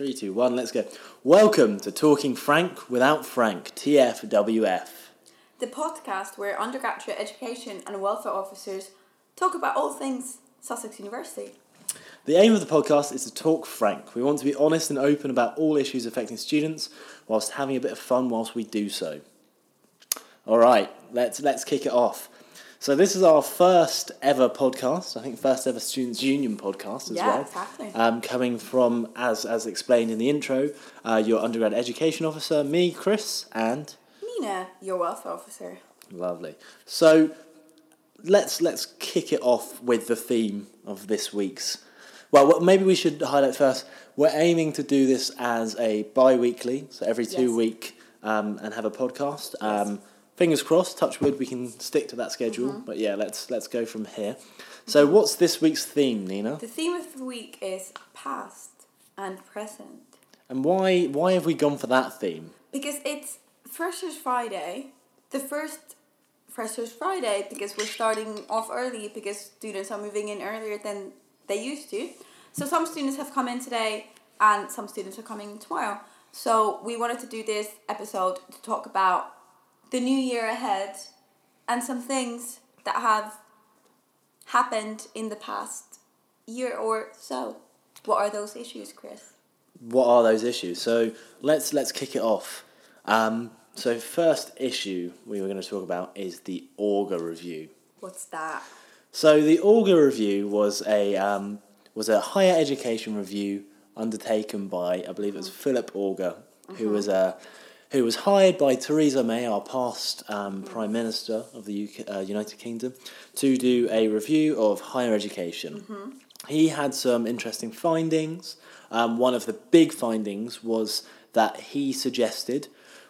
Three, two, one, let's go. Welcome to Talking Frank Without Frank, TFWF. the podcast where undergraduate education and welfare officers talk about all things Sussex University. The aim of the podcast is to talk frank. We want to be honest and open about all issues affecting students whilst having a bit of fun whilst we do so. All right, let's let's kick it off. So this is our first ever podcast. I think first ever Students Union podcast as well. Yeah, well. exactly. Um, coming from as as explained in the intro, uh, your undergrad education officer, me, Chris, and Nina, your welfare officer. Lovely. So let's let's kick it off with the theme of this week's. Well, what- maybe we should highlight first. We're aiming to do this as a bi-weekly, so every two Yes. week, um, and have a podcast. Um, fingers crossed. Touch wood, we can stick to that schedule. Mm-hmm. But yeah, let's let's go from here. So, what's this week's theme, Nina? The theme of the week is past and present. And why why have we gone for that theme? Because it's Freshers Friday, the first Freshers Friday, because we're starting off early because students are moving in earlier than they used to. So some students have come in today and some students are coming tomorrow. So we wanted to do this episode to talk about the new year ahead and some things that have happened in the past year or so. What are those issues, Chris? what are those issues? So let's let's kick it off. Um, so first issue we were going to talk about is the Augar review. What's that? So the Augar review was a um, was a higher education review undertaken by I believe it was Philip Augar, who was a who was hired by Theresa May, our past um, Prime Minister of the UK, uh, United Kingdom, to do a review of higher education. He had some interesting findings. Um, one of the big findings was that he suggested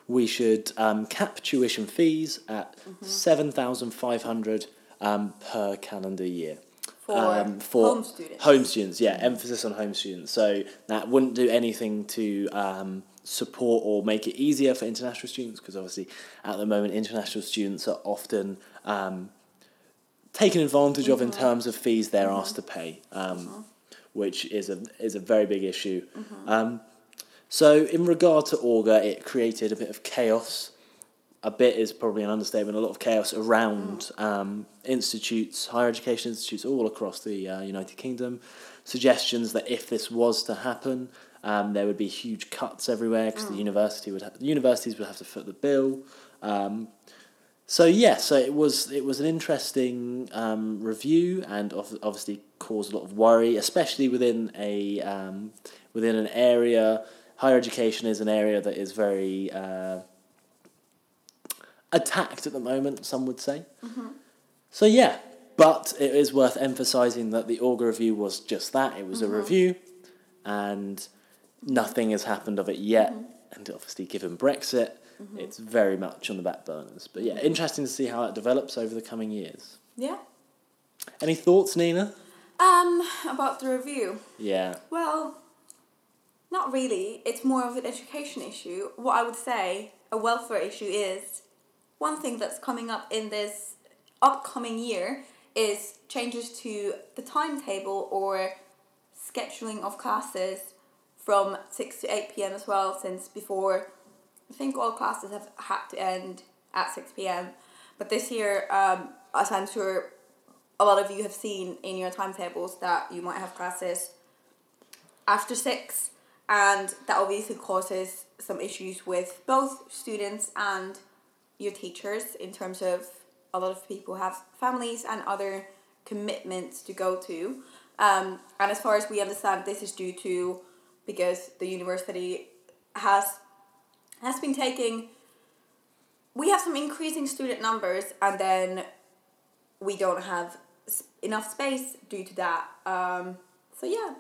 we should um, cap tuition fees at seven thousand five hundred um, per calendar year. For Um, home students. Home students, yeah, emphasis on home students. So that wouldn't do anything to um, support or make it easier for international students because obviously at the moment international students are often um, taken advantage of in terms of fees they're asked to pay, um, which is a is a very big issue. Um, so in regard to Augar, it created a bit of chaos. A bit is probably an understatement. A lot of chaos around um, institutes, higher education institutes all across the uh, United Kingdom. Suggestions that if this was to happen, um, there would be huge cuts everywhere because the university would ha- the universities would have to foot the bill. Um, so yeah, so it was it was an interesting um, review and ob- obviously caused a lot of worry, especially within a um, within an area. Higher education is an area that is very uh, attacked at the moment. Some would say. So yeah, but it is worth emphasising that the Augar review was just that. It was a review, and nothing has happened of it yet. Mm-hmm. And obviously, given Brexit, mm-hmm. it's very much on the back burners. But yeah, mm-hmm. interesting to see how it develops over the coming years. Yeah. Any thoughts, Nina? Um, about the review. Yeah. Well, not really. It's more of an education issue. What I would say a welfare issue is one thing that's coming up in this upcoming year is changes to the timetable or scheduling of classes from 6 to 8 p.m. as well since before I think all classes have had to end at 6 p.m. But this year, um, as I'm sure a lot of you have seen in your timetables that you might have classes after six, and that obviously causes some issues with both students and your teachers in terms of a lot of people have families and other commitments to go to. Um, and as far as we understand, this is due to because the university has has been taking. We have some increasing student numbers, and then we don't have enough space due to that. Um, so yeah,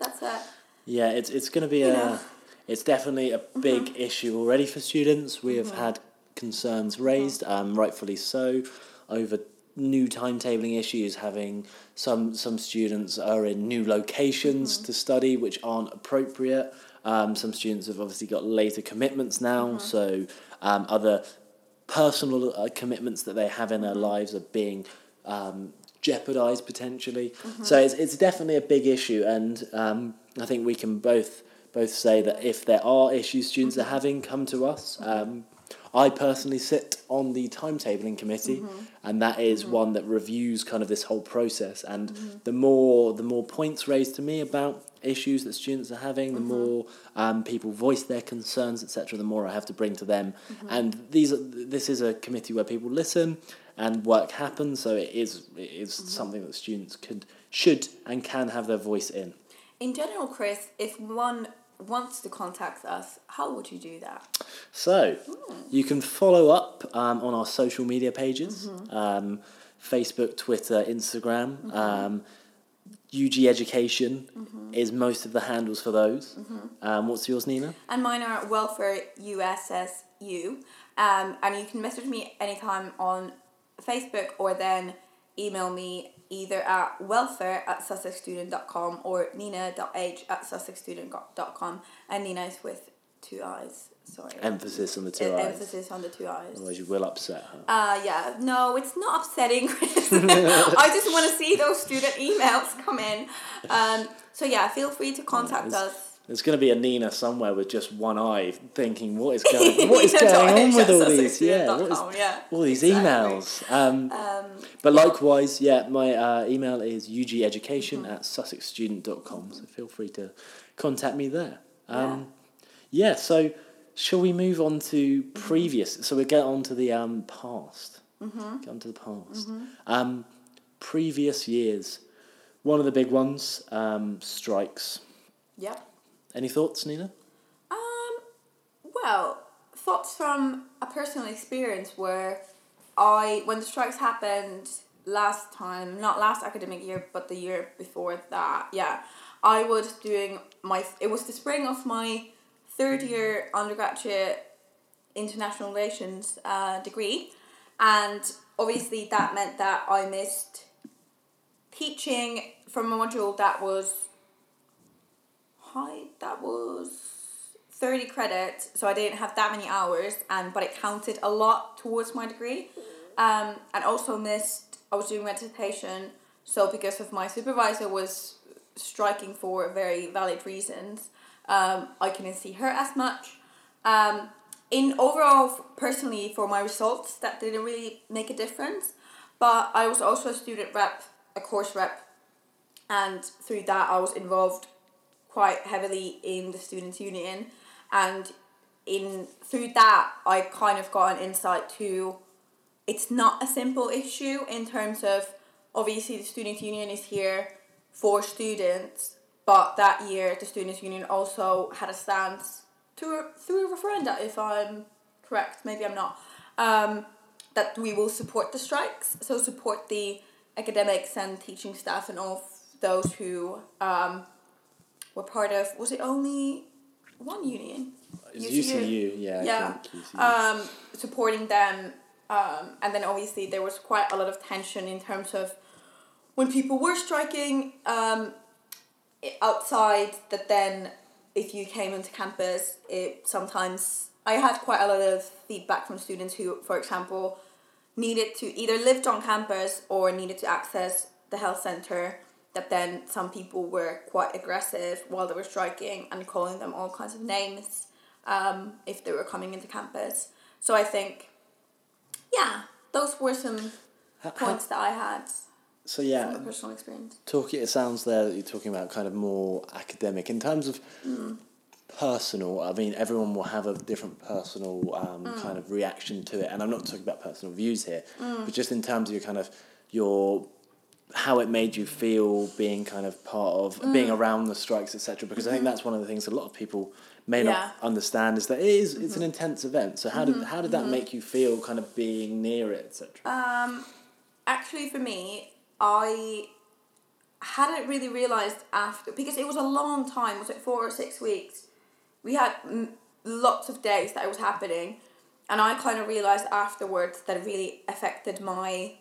that's it. Yeah, it's it's going to be You a. know. Mm-hmm. It's definitely a big issue already for students. We have had concerns raised, um, rightfully so, over new timetabling issues. Having some some students are in new locations to study which aren't appropriate. Um, some students have obviously got later commitments now, so um, other personal uh, commitments that they have in their lives are being um, jeopardized potentially. So it's, it's definitely a big issue, and um, I think we can both both say that if there are issues students are having, come to us. Um, I personally sit on the timetabling committee, mm-hmm. and that is mm-hmm. one that reviews kind of this whole process. And mm-hmm. the more the more points raised to me about issues that students are having, the more um, people voice their concerns, etc. The more I have to bring to them. And these are, this is a committee where people listen and work happens. So it is it is something that students could should and can have their voice in. In general, Chris, if one wants to contact us, how would you do that? So you can follow up um, on our social media pages um, Facebook, Twitter, Instagram. Um, UG Education is most of the handles for those. Um, what's yours, Nina? And mine are welfare USSU. Um, and you can message me anytime on Facebook or then email me either at welfare at sussexstudent.com or nina.h at sussexstudent.com. And Nina is with two eyes. Sorry. Emphasis on the two E- eyes. Emphasis on the two eyes. Otherwise, you will upset her. Uh, yeah, no, it's not upsetting. I just want to see those student emails come in. Um, so yeah, feel free to contact it's- us. There's going to be a Nina somewhere with just one eye, thinking, "What is going? What is going on with all these? Yeah, what is, yeah, all these exactly. emails." Um, Um, But likewise, yeah, my uh, email is ugeducation at sussexstudent.com, so feel free to contact me there. Um, yeah. so shall we move on to previous? So we get on to the um, past. Mm-hmm. Get on to the past. Um, previous years. One of the big ones, um, strikes. yeah. Any thoughts, Nina? Um, well, thoughts from a personal experience where I, when the strikes happened last time, not last academic year, but the year before that, yeah, I was doing my, it was the spring of my third year undergraduate international relations uh, degree, and obviously that meant that I missed teaching from a module that was that was 30 credits so i didn't have that many hours and but it counted a lot towards my degree. Um, and also missed i was doing meditation so because of my supervisor was striking for very valid reasons um, i couldn't see her as much. Um, in overall personally for my results that didn't really make a difference but i was also a student rep a course rep and through that i was involved quite heavily in the students union. And in through that i kind of got an insight to it's not a simple issue in terms of obviously the students' union is here for students but that year the students union also had a stance to through a referenda if i'm correct maybe i'm not um, that we will support the strikes so support the academics and teaching staff and all those who um, were part of was it only one union It's UCU. UCU, yeah. Yeah. UCU. um, supporting them um, and then obviously there was quite a lot of tension in terms of when people were striking um, outside that then if you came into campus it sometimes i had quite a lot of feedback from students who for example needed to either lived on campus or needed to access the health center that then some people were quite aggressive while they were striking and calling them all kinds of names um, if they were coming into campus. So i think yeah those were some points that i had. So yeah, my personal experience. talking. It sounds there that you're talking about kind of more academic. In terms of personal. I mean, everyone will have a different personal um, kind of reaction to it, and I'm not talking about personal views here, but just in terms of your kind of your how it made you feel being kind of part of being around the strikes etc because i think that's one of the things a lot of people may Yeah. not understand is that it is it's an intense event so how did how did that make you feel kind of being near it etc Um, actually, for me, I hadn't really realized after because it was a long time. Was it four or six weeks? We had mm, lots of days that it was happening, and I kind of realized afterwards that it really affected my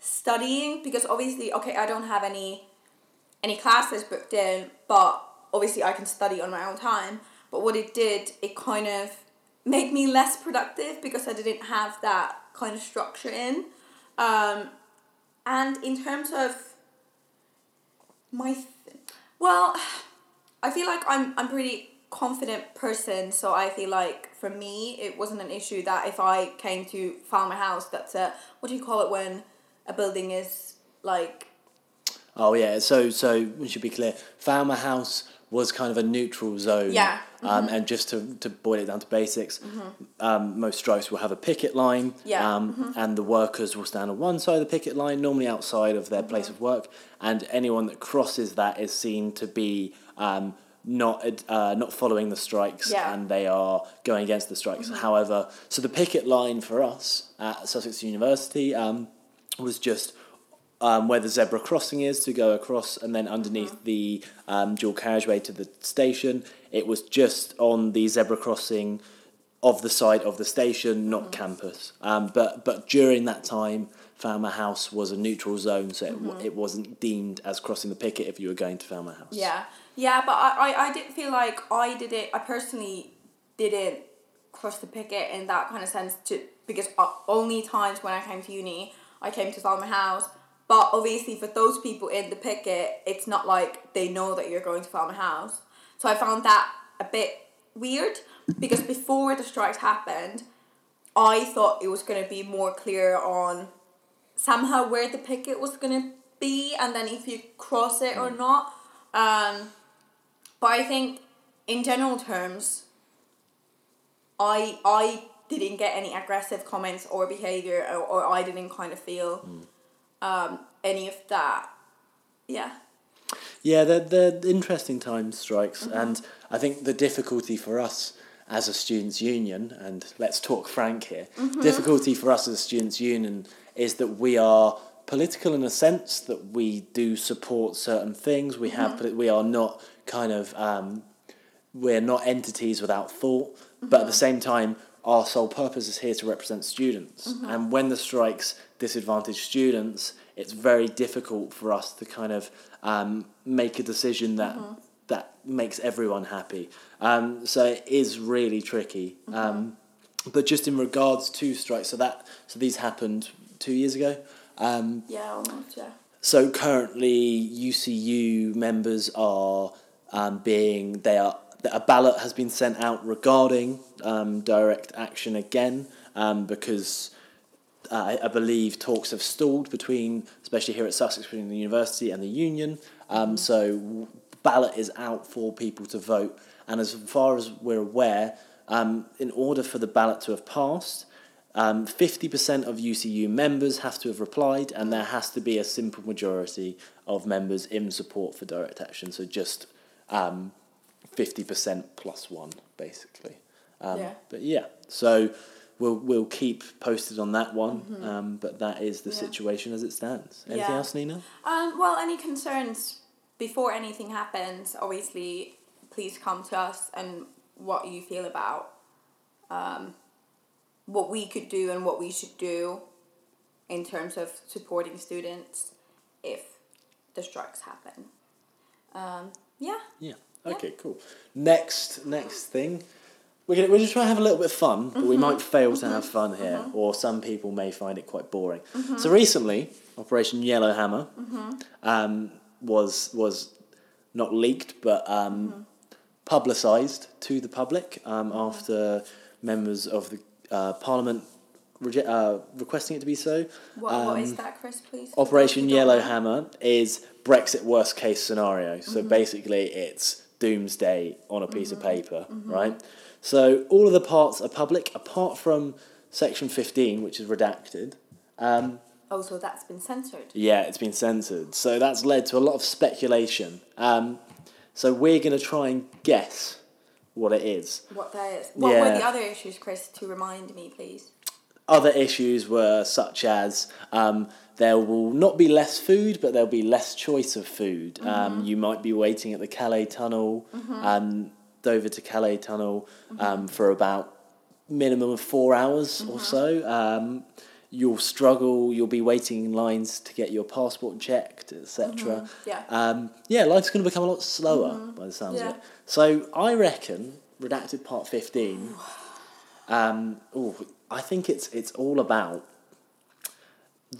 studying because obviously, okay, I don't have any any classes booked in, but obviously I can study on my own time. But what it did, it kind of made me less productive because I didn't have that kind of structure in. Um, and in terms of my, th- well, I feel like I'm I'm pretty confident person, so I feel like for me it wasn't an issue that if I came to Falmer House, that's a what do you call it when a building is like Oh yeah, so so we should be clear. Falmer House was kind of a neutral zone. Yeah. Um, and just to, to boil it down to basics, um, most strikes will have a picket line. Yeah. Um, And the workers will stand on one side of the picket line, normally outside of their place of work, and anyone that crosses that is seen to be um, not uh, not following the strikes, Yeah. and they are going against the strikes. However, so the picket line for us at Sussex University um, was just um, where the zebra crossing is to go across, and then underneath the um, dual carriageway to the station. It was just on the zebra crossing of the side of the station, not campus. Um, but but during that time, Falmer House was a neutral zone, so it, w it wasn't deemed as crossing the picket if you were going to Falmer House. Yeah, yeah, but I, I, I didn't feel like I did it. I personally didn't cross the picket in that kind of sense to because only times when I came to uni I came to Falmer House. But obviously, for those people in the picket, it's not like they know that you're going to Falmer House. So I found that a bit weird because before the strikes happened, I thought it was going to be more clear on somehow where the picket was going to be and then if you cross it or not. Um, but I think in general terms, I I didn't get any aggressive comments or behavior or, or I didn't kind of feel hmm. um, any of that. Yeah. Yeah, they're, they're interesting times strikes, mm-hmm. and I think the difficulty for us as a students' union, and let's talk frank here, mm-hmm. difficulty for us as a students' union is that we are political in a sense that we do support certain things. We have, mm-hmm. polit- we are not kind of, um, we're not entities without thought, but at the same time, our sole purpose is here to represent students. And when the strikes disadvantage students, it's very difficult for us to kind of um, make a decision that that makes everyone happy. Um, so it is really tricky. Um, but just in regards to strikes, so that so these happened two years ago. Um, Yeah, almost, yeah. so currently, UCU members are um, being they are a ballot has been sent out regarding um, direct action again um, because uh, I, I believe talks have stalled between, especially here at Sussex, between the university and the union. Um, So w- ballot is out for people to vote, and as far as we're aware, um, in order for the ballot to have passed. Um, 50% of UCU members have to have replied, and there has to be a simple majority of members in support for direct action. So just um, 50% plus one, basically. Um, Yeah. But yeah, so we'll, we'll keep posted on that one, um, but that is the Yeah. situation as it stands. Anything Yeah. else, Nina? Um, well, any concerns before anything happens, obviously, please come to us and what you feel about um, what we could do and what we should do in terms of supporting students if the strikes happen. Um, yeah. Yeah. Okay, cool. Next, next thing. We're, gonna, we're just trying to have a little bit of fun, but we might fail to have fun here, or some people may find it quite boring. So recently, Operation Yellowhammer um, was was not leaked, but um, publicised to the public um, after members of the uh, Parliament reje- uh, requesting it to be so. What, what is Um, that, Chris, please? Operation? Yellowhammer is Brexit worst case scenario. So basically, it's doomsday on a piece of paper, right? So all of the parts are public apart from section 15, which is redacted. Um, Oh, so that's been censored. yeah, it's been censored. So that's led to a lot of speculation. Um, so we're going to try and guess what it is. What is. What were the other issues, Chris, to remind me, please? Other issues were such as um, there will not be less food, but there'll be less choice of food. Um, you might be waiting at the Calais Tunnel, um, Dover to Calais Tunnel, um, for about minimum of four hours or so. Um, you'll struggle. You'll be waiting in lines to get your passport checked, etc. Yeah. Um, yeah, life's going to become a lot slower by the sounds Yeah. of it. So I reckon redacted part fifteen. Um, oh, I think it's it's all about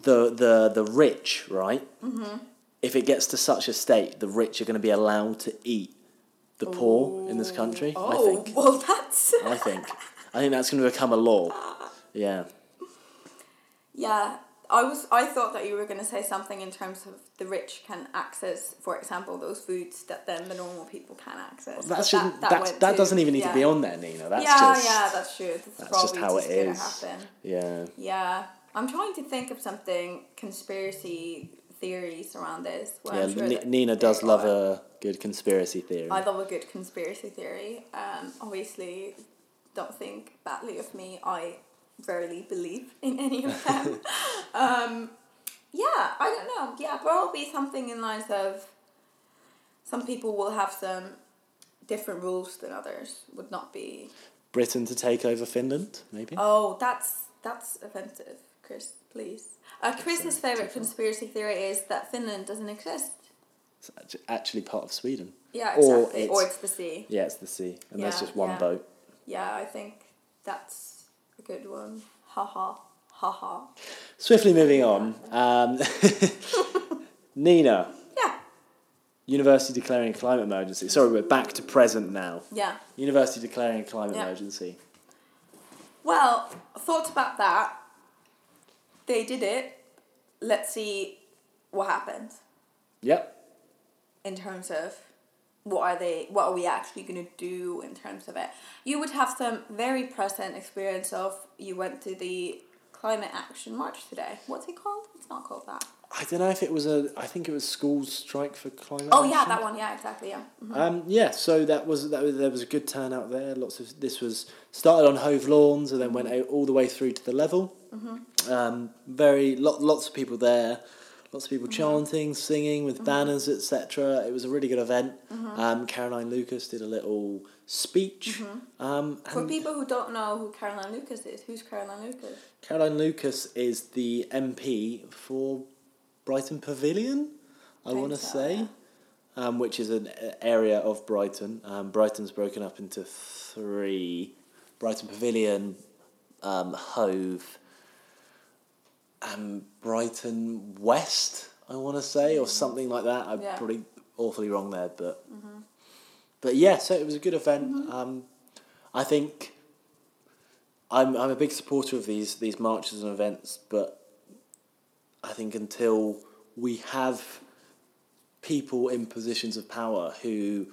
the the the rich, right? Mm-hmm. If it gets to such a state, the rich are going to be allowed to eat the the poor in this country. Oh, I think. well, that's. I think. I think that's going to become a law. Yeah. Yeah, I was. I thought that you were going to say something in terms of the rich can access, for example, those foods that then the normal people can access. That But shouldn't. That that, that doesn't even need yeah. to be on there, Nina. That's yeah, just. yeah, that's true. That's, that's just how it gonna happen. Yeah. Yeah, I'm trying to think of something conspiracy theories around this. Yeah. Sure that Nina does love a good conspiracy theory. I love a good conspiracy theory. Um, obviously, don't think badly of me. I rarely believe in any of them. um, yeah, I don't know. Yeah, probably something in lines of some people will have some different rules than others. Would not be. Britain to take over Finland, maybe. Oh, that's that's offensive, Chris. Please. Uh, Chris's favorite too conspiracy theory is that Finland doesn't exist. It's actually part of Sweden. Yeah, Or exactly. it's- or it's the sea. Yeah, it's the sea, and there's just one yeah. boat. Yeah, I think that's a good one. Ha ha. Ha ha. Swiftly moving on. Um, Nina, Yeah. university declaring a climate emergency. Sorry, we're back to present now. Yeah. University declaring a climate Yeah. emergency. Well, I thought about that. They did it. Let's see what happens Yep. in terms of what are they what are we actually going to do in terms of it. You would have some very present experience of you went to the climate action march today. What's it called? It's not called that. I don't know if it was a. I think it was schools strike for climate. Oh yeah, action. that one. Yeah, exactly. Yeah. Mhm. Um, yeah, so that was that was, there was a good turnout there. Lots of this was started on Hove Lawns and then went out all the way through to the level. Um, very lot, lots of people there, lots of people chanting, singing with banners, etc. It was a really good event. Um, Caroline Lucas did a little speech. Um, For people who don't know who Caroline Lucas is, who's Caroline Lucas? Caroline Lucas is the MP for Brighton Pavilion. I want to say. um, which is an area of Brighton. Um, Brighton's broken up into three: Brighton Pavilion, um, Hove, and Brighton West. I want to say, or something like that. I'm Yeah. Mm-hmm. probably awfully wrong there, but but yeah. So it was a good event. Um, I think I'm I'm a big supporter of these these marches and events, but I think until we have people in positions of power who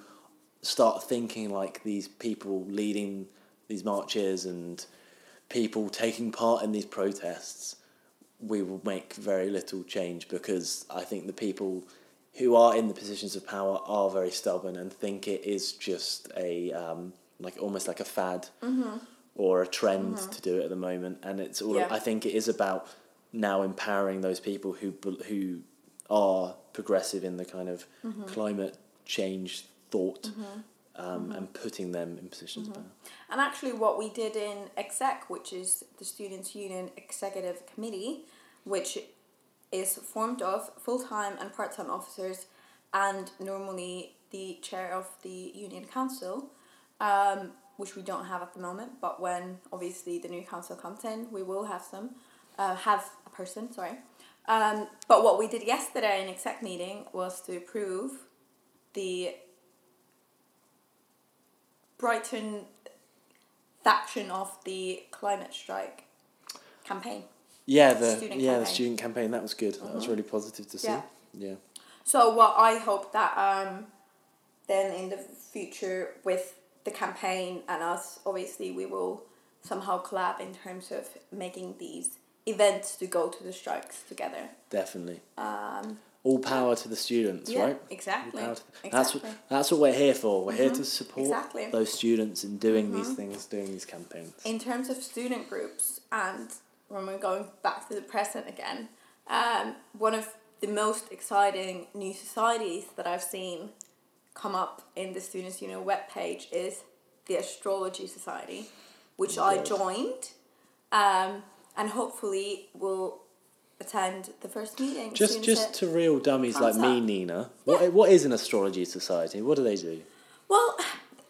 start thinking like these people leading these marches and people taking part in these protests, we will make very little change because I think the people who are in the positions of power are very stubborn and think it is just a um, like almost like a fad or a trend to do it at the moment. And it's all Yeah. I think it is about now empowering those people who who are progressive in the kind of climate change thought um, and putting them in positions of power. And actually, what we did in exec, which is the Students' Union Executive Committee, which is formed of full time and part time officers, and normally the chair of the Union Council, um, which we don't have at the moment. But when obviously the new council comes in, we will have some, uh, have a person. Sorry. Um, but what we did yesterday in exec meeting was to approve the Brighton faction of the climate strike campaign. Yeah, the Student yeah the campaign. student campaign that was good. That was really positive to see. Yeah. Yeah. So what I hope that um, then in the future with the campaign and us, obviously we will somehow collab in terms of making these events to go to the strikes together. definitely. Um, All power to the students, yeah, right? exactly. Power to- That's what that's what we're here for. We're here to support exactly. those students in doing these things, doing these campaigns. in terms of student groups and when we're going back to the present again um, one of the most exciting new societies that i've seen come up in the students union webpage is the astrology society which Oh i joined um, and hopefully we'll attend the first meeting Just just to real dummies like me, up. Nina. What what is an astrology society? What do they do? Well,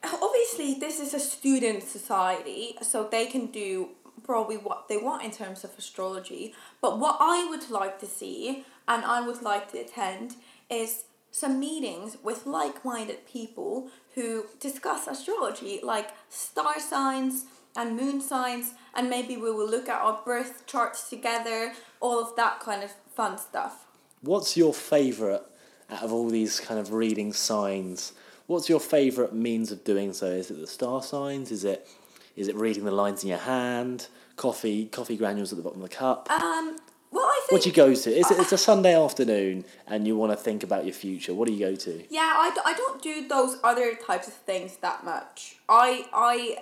obviously, this is a student society, so they can do probably what they want in terms of astrology. But what I would like to see and I would like to attend is some meetings with like-minded people who discuss astrology, like star signs and moon signs, and maybe we will look at our birth charts together, all of that kind of fun stuff. What's your favourite out of all these kind of reading signs? What's your favourite means of doing so? Is it the star signs? Is it is it reading the lines in your hand? Coffee coffee granules at the bottom of the cup? Um, well, I think What do you go to? Is it, it's a Sunday afternoon and you want to think about your future. What do you go to? Yeah, I, I don't do those other types of things that much. I I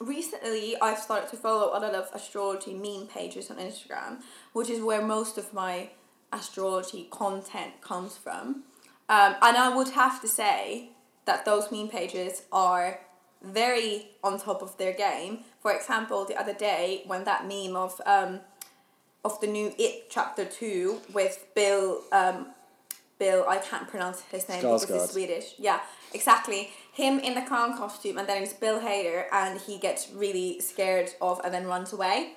recently I've started to follow a lot of astrology meme pages on Instagram, which is where most of my astrology content comes from. Um, and I would have to say that those meme pages are very on top of their game. For example, the other day when that meme of um, of the new It chapter two with Bill um, Bill I can't pronounce his name because it's Swedish. Yeah, exactly. Him in the clown costume and then it's Bill Hader and he gets really scared of and then runs away.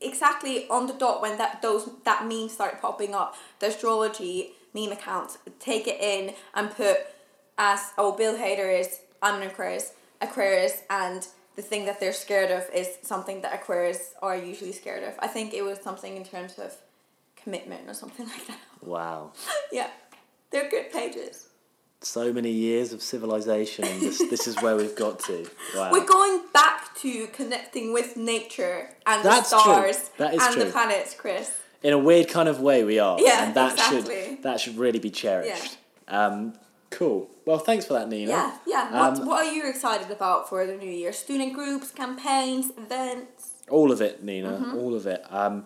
Exactly on the dot when that those that meme started popping up, the astrology meme accounts take it in and put as oh Bill Hader is I'm an Aquarius Aquarius and the thing that they're scared of is something that Aquarius are usually scared of. I think it was something in terms of commitment or something like that. Wow. yeah, they're good pages. So many years of civilization and this, this is where we've got to. Wow. We're going back to connecting with nature and That's the stars That is and true. the planets, Chris. in a weird kind of way we are Yeah, and that exactly. should that should really be cherished um, cool well thanks for that nina Yeah, yeah. What, Um, what are you excited about for the new year? Student groups, campaigns, events? all of it nina Mm-hmm. all of it um,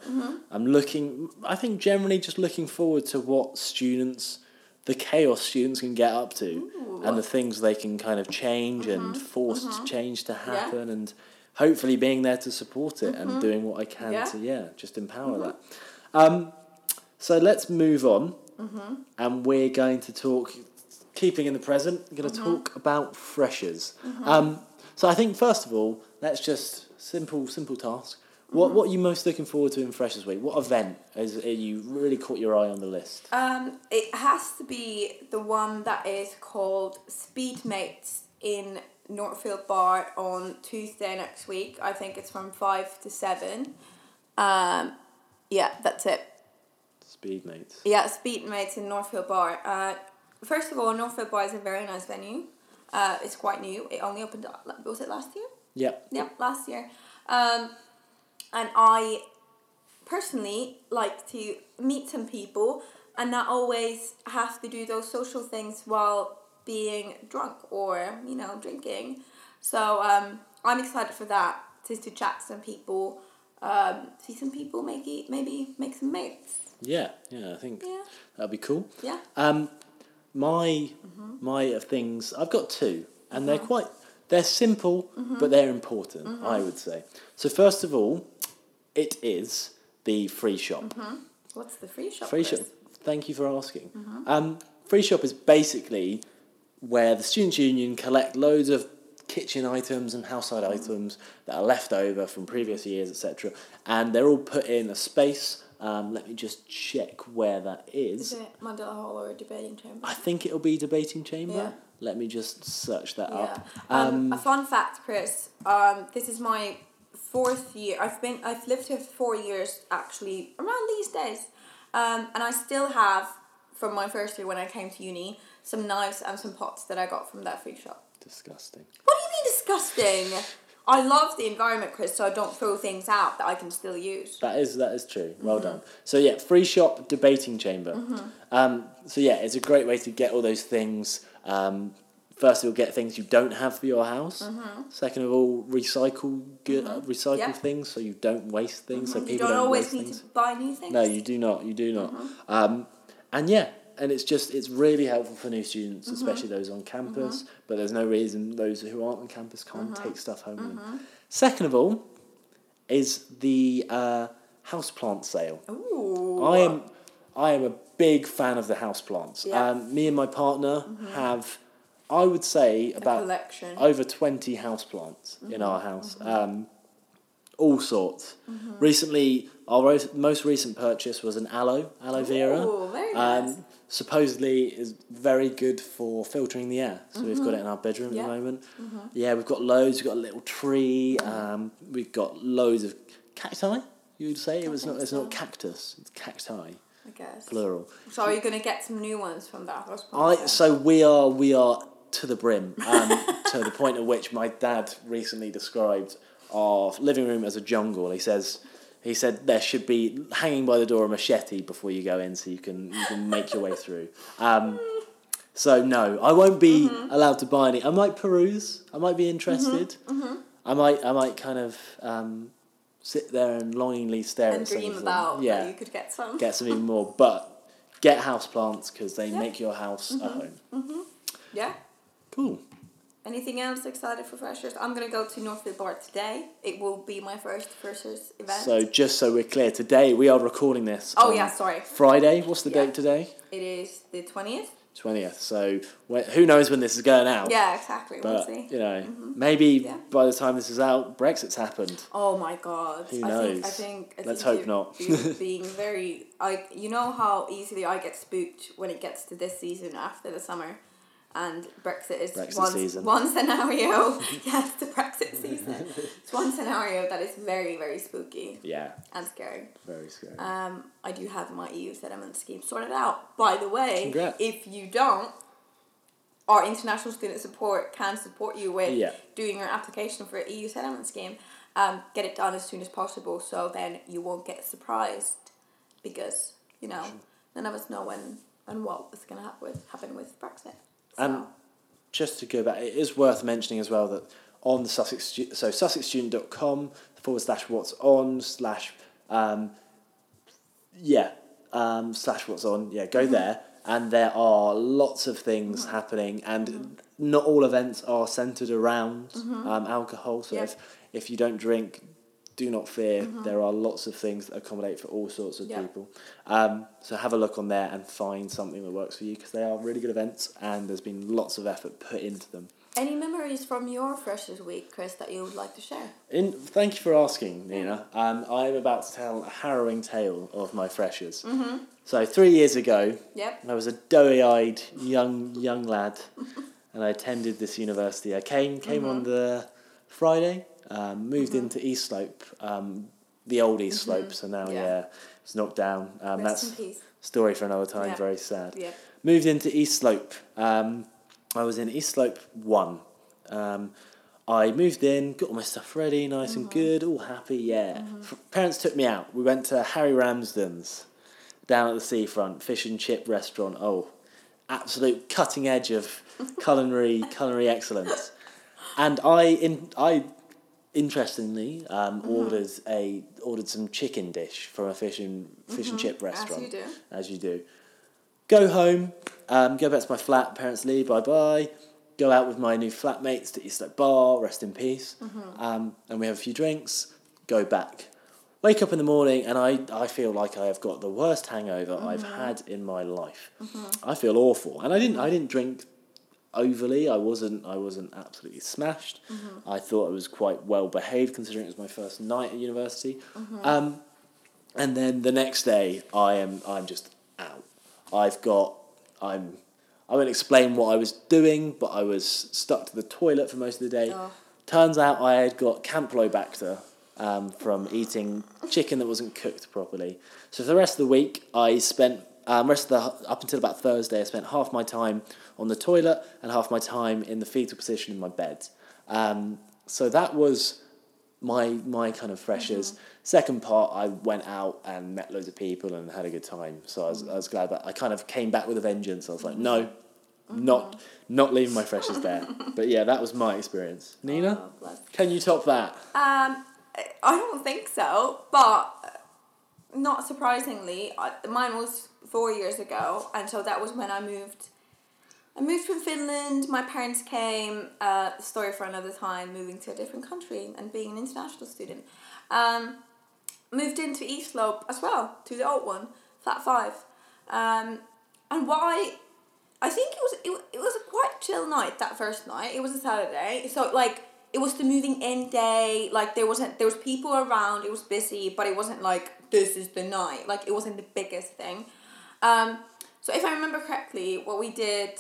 i'm looking i think generally just looking forward to what students the chaos students can get up to and the things they can kind of change and force change to Mm-hmm. Yeah. Mm-hmm. happen and hopefully being there to support it and doing what i can Yeah. to yeah just empower that um, so let's move on Mm-hmm. and we're going to talk keeping in the present we're going to Mm-hmm. talk about freshers um, so i think first of all let's just simple simple task what what are you most looking forward to in freshers week what event has you really caught your eye on the list Um, it has to be the one that is called Speedmates in Northfield Bar on Tuesday next week. I think it's from five to seven. Um, yeah, that's it. speedmates Yeah, Speedmates in Northfield Bar. Uh, first of all, Northfield Bar is a very nice venue. Uh, it's quite new. It only opened. up- Was it last year? Yeah. Yep, last year. Um, and I personally like to meet some people and not always have to do those social things while being drunk or, you know, drinking. So um, I'm excited for that, just to chat to some people, um, see some people, maybe, maybe make some mates. yeah yeah i think Yeah, that'd be cool yeah. Um, my Mm-hmm. my things I've got two, and they're quite they're simple, Mm-hmm. but they're important. I would say. So first of all, it is the free shop. What's the free shop? Free Chris? shop. Thank you for asking. Mm-hmm. Um, free shop is basically where the students' union collect loads of kitchen items and household Mm-hmm. items that are left over from previous years, etc., and they're all put in a space. Um, let me just check where that Is Is it Mandela Hall or a debating chamber? I think it'll be debating chamber. Yeah. Let me just search that Yeah. up. Um, Um, a fun fact, Chris. Um, this is my fourth year. I've been I've lived here four years actually around these days, um, and I still have from my first year when I came to uni some knives and some pots that I got from that free shop. disgusting. What do you mean disgusting? I love the environment, Chris, so I don't throw things out that I can still use. That is that is true. Mm-hmm. Well done. So yeah, free shop debating chamber. Um, so yeah, it's a great way to get all those things. Um, first, you'll get things you don't have for your house. Second of all, recycle good uh, recycle Mm-hmm. Yeah. things so you don't waste things. So you people don't, don't, always waste need things. to buy new things. No, you do not. You do not. Um, and yeah, and it's just it's really helpful for new students, especially those on campus. But there's no reason those who aren't on campus can't take stuff home. Second of all, is the uh, houseplant sale. Ooh. I am I am a big fan of the houseplants. Yeah. Um, me and my partner have, I would say, about over 20 houseplants in our house. Um, all sorts. Recently, our most recent purchase was an aloe, aloe vera. Ooh, very nice. Um, supposedly is very good for filtering the air. So we've got it in our bedroom Yeah. at the moment. Yeah, we've got loads. We've got a little tree. Um, we've got loads of cacti. You would say it was not. It's so. not cactus. It's cacti, I guess. plural. So are you gonna get some new ones from that? I so we are we are to the brim um, to the point at which my dad recently described our living room as a jungle. He says he said there should be hanging by the door a machete before you go in, so you can you can make your way through. Um, so no, I won't be allowed to buy any. I might peruse. I might be interested. I might I might kind of um, sit there and longingly stare and at dream them. about yeah you could get some. get some even more. But get house plants because they Yeah. make your house a home. Yeah. Cool. Anything else excited for freshers? I'm gonna go to Northfield Bar today. It will be my first freshers event. So just so we're clear, today we are recording this. oh yeah, sorry. Friday. What's the Yeah. date today? It is the twentieth. Twentieth. So when, who knows when this is going out? Yeah, exactly. We'll But see. you know, mm-hmm. maybe Yeah. by the time this is out, Brexit's happened. Oh my god. Who I knows? think I think I Let's think hope not. you're being very like you know how easily I get spooked when it gets to this season after the summer. And Brexit is Brexit one, season. one scenario. yes, the Brexit season. It's one scenario that is very, very spooky Yeah, and scary. very scary. Um, I do have my EU settlement scheme sorted out. By the way, Congrats. if you don't, our international student support can support you with Yeah. doing your application for an EU settlement scheme. Um, get it done as soon as possible, so then you won't get surprised, because you know none of us know when and what is going to happen with happen with Brexit. And just to go back, it is worth mentioning as well that on the Sussex, so sussexstudent.com forward slash what's on slash, um, yeah, um, slash what's on, yeah, go there. And there are lots of things happening, and not all events are centered around um, alcohol. So Yeah. if, if you don't drink, do not fear. There are lots of things that accommodate for all sorts of Yeah. people. Um, so have a look on there and find something that works for you because they are really good events and there's been lots of effort put into them. any memories from your freshers week, Chris, that you would like to share? In, thank you for asking, Nina. Um, I am about to tell a harrowing tale of my freshers. Mm-hmm. So three years ago, Yep. I was a doughy-eyed young young lad, and I attended this university. I came came on the Friday, um, moved into East Slope, um, the old East Slope. So now, Yeah. yeah, it's knocked down. Um, Rest that's story for another time. Yeah. Very sad. Yeah. Moved into East Slope. Um, I was in East Slope one. Um, I moved in, got all my stuff ready, nice and good, all happy. Yeah. F- Parents took me out. We went to Harry Ramsden's down at the seafront, fish and chip restaurant. Oh, absolute cutting edge of culinary culinary excellence. And I in I interestingly um, ordered a ordered some chicken dish from a fish and fish and chip restaurant As you do. as you do. Go home, um, go back to my flat, parents leave, bye bye. Go out with my new flatmates to East Slope Bar, rest in peace. Um, and we have a few drinks, go back. Wake up in the morning and I, I feel like I have got the worst hangover I've had in my life. I feel awful. And I didn't I didn't drink overly. I wasn't I wasn't absolutely smashed. I thought I was quite well behaved considering it was my first night at university. Um, and then the next day I am I'm just out. I've got I'm I won't explain what I was doing, but I was stuck to the toilet for most of the day. Oh. Turns out I had got Campylobacter um, from eating chicken that wasn't cooked properly. So for the rest of the week, I spent um, rest of the up until about Thursday, I spent half my time on the toilet and half my time in the fetal position in my bed. Um, so that was my my kind of freshers. Second part, I went out and met loads of people and had a good time. So I was, I was glad that I kind of came back with a vengeance. I was like, no, not not leaving my freshers there. But yeah, that was my experience. Nina, Oh, can you top that? Um, I don't think so, but not surprisingly, I, mine was four years ago, and so that was when I moved. I moved from Finland. My parents came. Uh, story for another time. Moving to a different country and being an international student. Um, moved into East Slope as well to the old one, flat five. Um, and why? I think it was it, it was a quite chill night that first night. It was a Saturday, so like it was the moving in day. Like there wasn't there was people around. It was busy, but it wasn't like this is the night. Like it wasn't the biggest thing. Um, So if I remember correctly, what we did,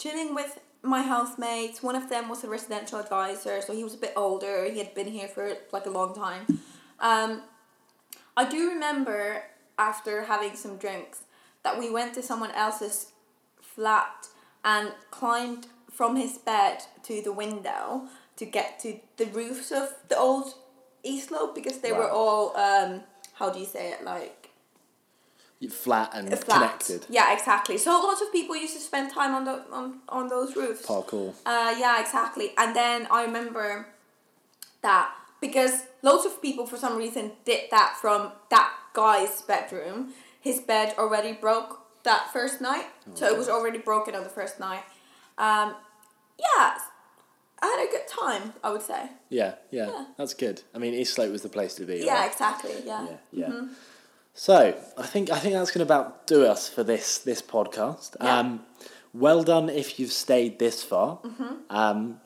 chilling with my housemates. One of them was a residential advisor, so he was a bit older. He had been here for like a long time. Um, I do remember after having some drinks that we went to someone else's flat and climbed from his bed to the window to get to the roofs of the old East Slope because they were all um, how do you say it like Flat and flat. connected. Yeah, exactly. So lots of people used to spend time on the on, on those roofs. Parkour. Uh, yeah, exactly. And then I remember that because loads of people for some reason did that from that guy's bedroom. His bed already broke that first night, so it was already broken on the first night. Um, yeah, I had a good time. I would say. Yeah, yeah, Yeah. that's good. I mean, East Slope was the place to be. Yeah, right? exactly. Yeah. yeah, yeah. So I think I think that's going to about do us for this this podcast. Yeah. Um, well done if you've stayed this far. Mm-hmm. Um,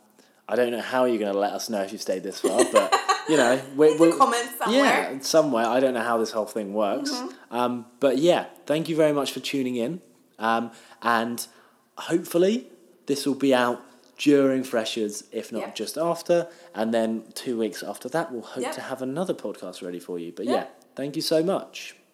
I don't know how you're going to let us know if you've stayed this far, but you know, we, In the comments somewhere. Yeah, somewhere. I don't know how this whole thing works. Mm-hmm. Um, but yeah, thank you very much for tuning in. Um, and hopefully this will be out during Freshers, if not Yep. just after. And then two weeks after that, we'll hope Yep. to have another podcast ready for you. But Yep. yeah, thank you so much.